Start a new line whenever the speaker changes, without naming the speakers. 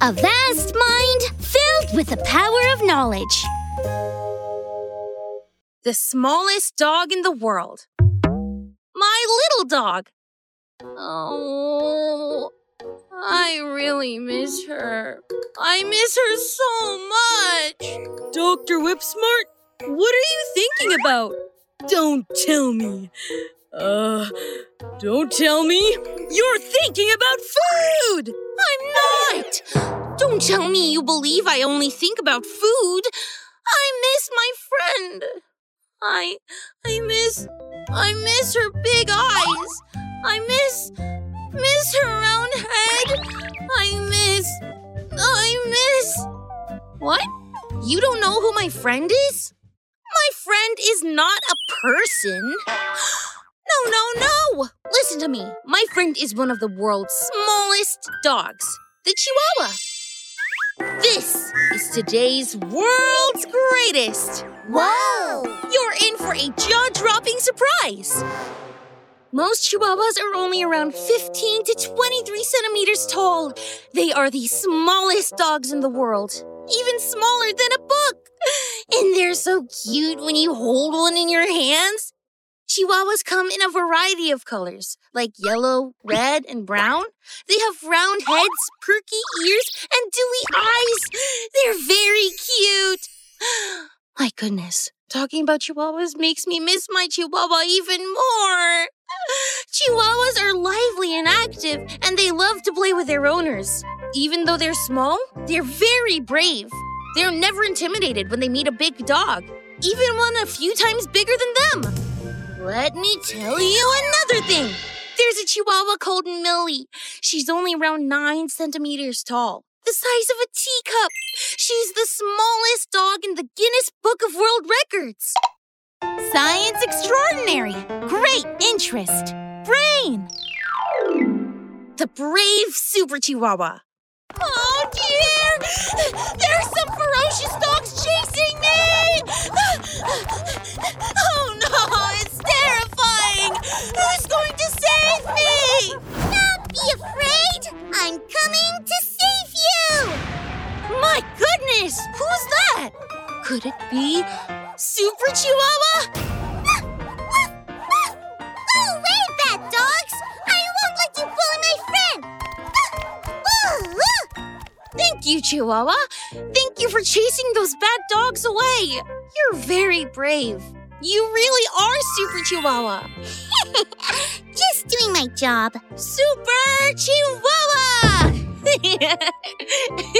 A vast mind filled with the power of knowledge.
The smallest dog in the world. My little dog. Oh, I really miss her. I miss her so much.
Dr. Whipsmart, what are you thinking about? Don't tell me. Uh, don't tell me. You're thinking about food!
Don't tell me you believe I only think about food. I miss my friend. I. I miss. I miss her big eyes. I miss. Miss her round head. I miss. I miss. What? You don't know who my friend is? My friend is not a person. No, no, no! Listen to me. My friend is one of the world's smallest dogs, the Chihuahua. This is today's world's greatest.
Whoa!
You're in for a jaw dropping surprise. Most Chihuahuas are only around 15 to 23 centimeters tall. They are the smallest dogs in the world, even smaller than a book. And they're so cute when you hold one in your hands. Chihuahuas come in a variety of colors, like yellow, red, and brown. They have round heads, perky ears, and dewy eyes. They're very cute. My goodness, talking about Chihuahuas makes me miss my Chihuahua even more. Chihuahuas are lively and active, and they love to play with their owners. Even though they're small, they're very brave. They're never intimidated when they meet a big dog, even one a few times bigger than them. Let me tell you another thing. There's a chihuahua called Millie. She's only around nine centimeters tall, the size of a teacup. She's the smallest dog in the Guinness Book of World Records. Science extraordinary. Great interest. Brain. The brave super chihuahua. Oh dear! There are some
coming to save you!
My goodness! Who's that? Could it be Super Chihuahua?
Oh, Go away, bad dogs! I won't let you bully my friend!
Thank you, Chihuahua. Thank you for chasing those bad dogs away. You're very brave. You really are Super Chihuahua.
Just doing my job.
Super Chihuahua!